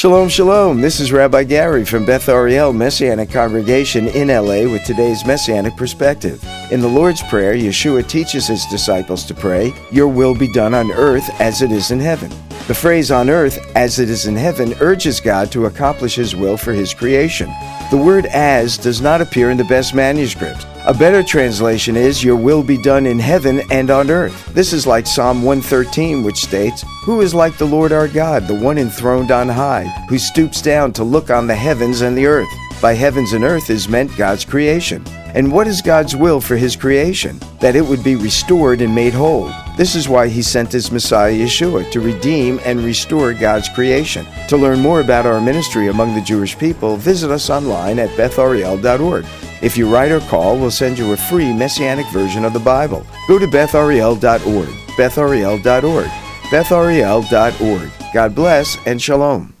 Shalom, shalom. This is Rabbi Gary from Beth Ariel Messianic Congregation in LA with today's Messianic perspective. In the Lord's Prayer, Yeshua teaches his disciples to pray, Your will be done on earth as it is in heaven. The phrase on earth as it is in heaven urges God to accomplish his will for his creation. The word as does not appear in the best manuscripts. A better translation is, Your will be done in heaven and on earth. This is like Psalm 113, which states, Who is like the Lord our God, the one enthroned on high, who stoops down to look on the heavens and the earth? By heavens and earth is meant God's creation. And what is God's will for his creation? That it would be restored and made whole. This is why he sent his Messiah Yeshua to redeem and restore God's creation. To learn more about our ministry among the Jewish people, visit us online at bethariel.org. If you write or call, we'll send you a free messianic version of the Bible. Go to bethariel.org, bethariel.org, bethariel.org. God bless and shalom.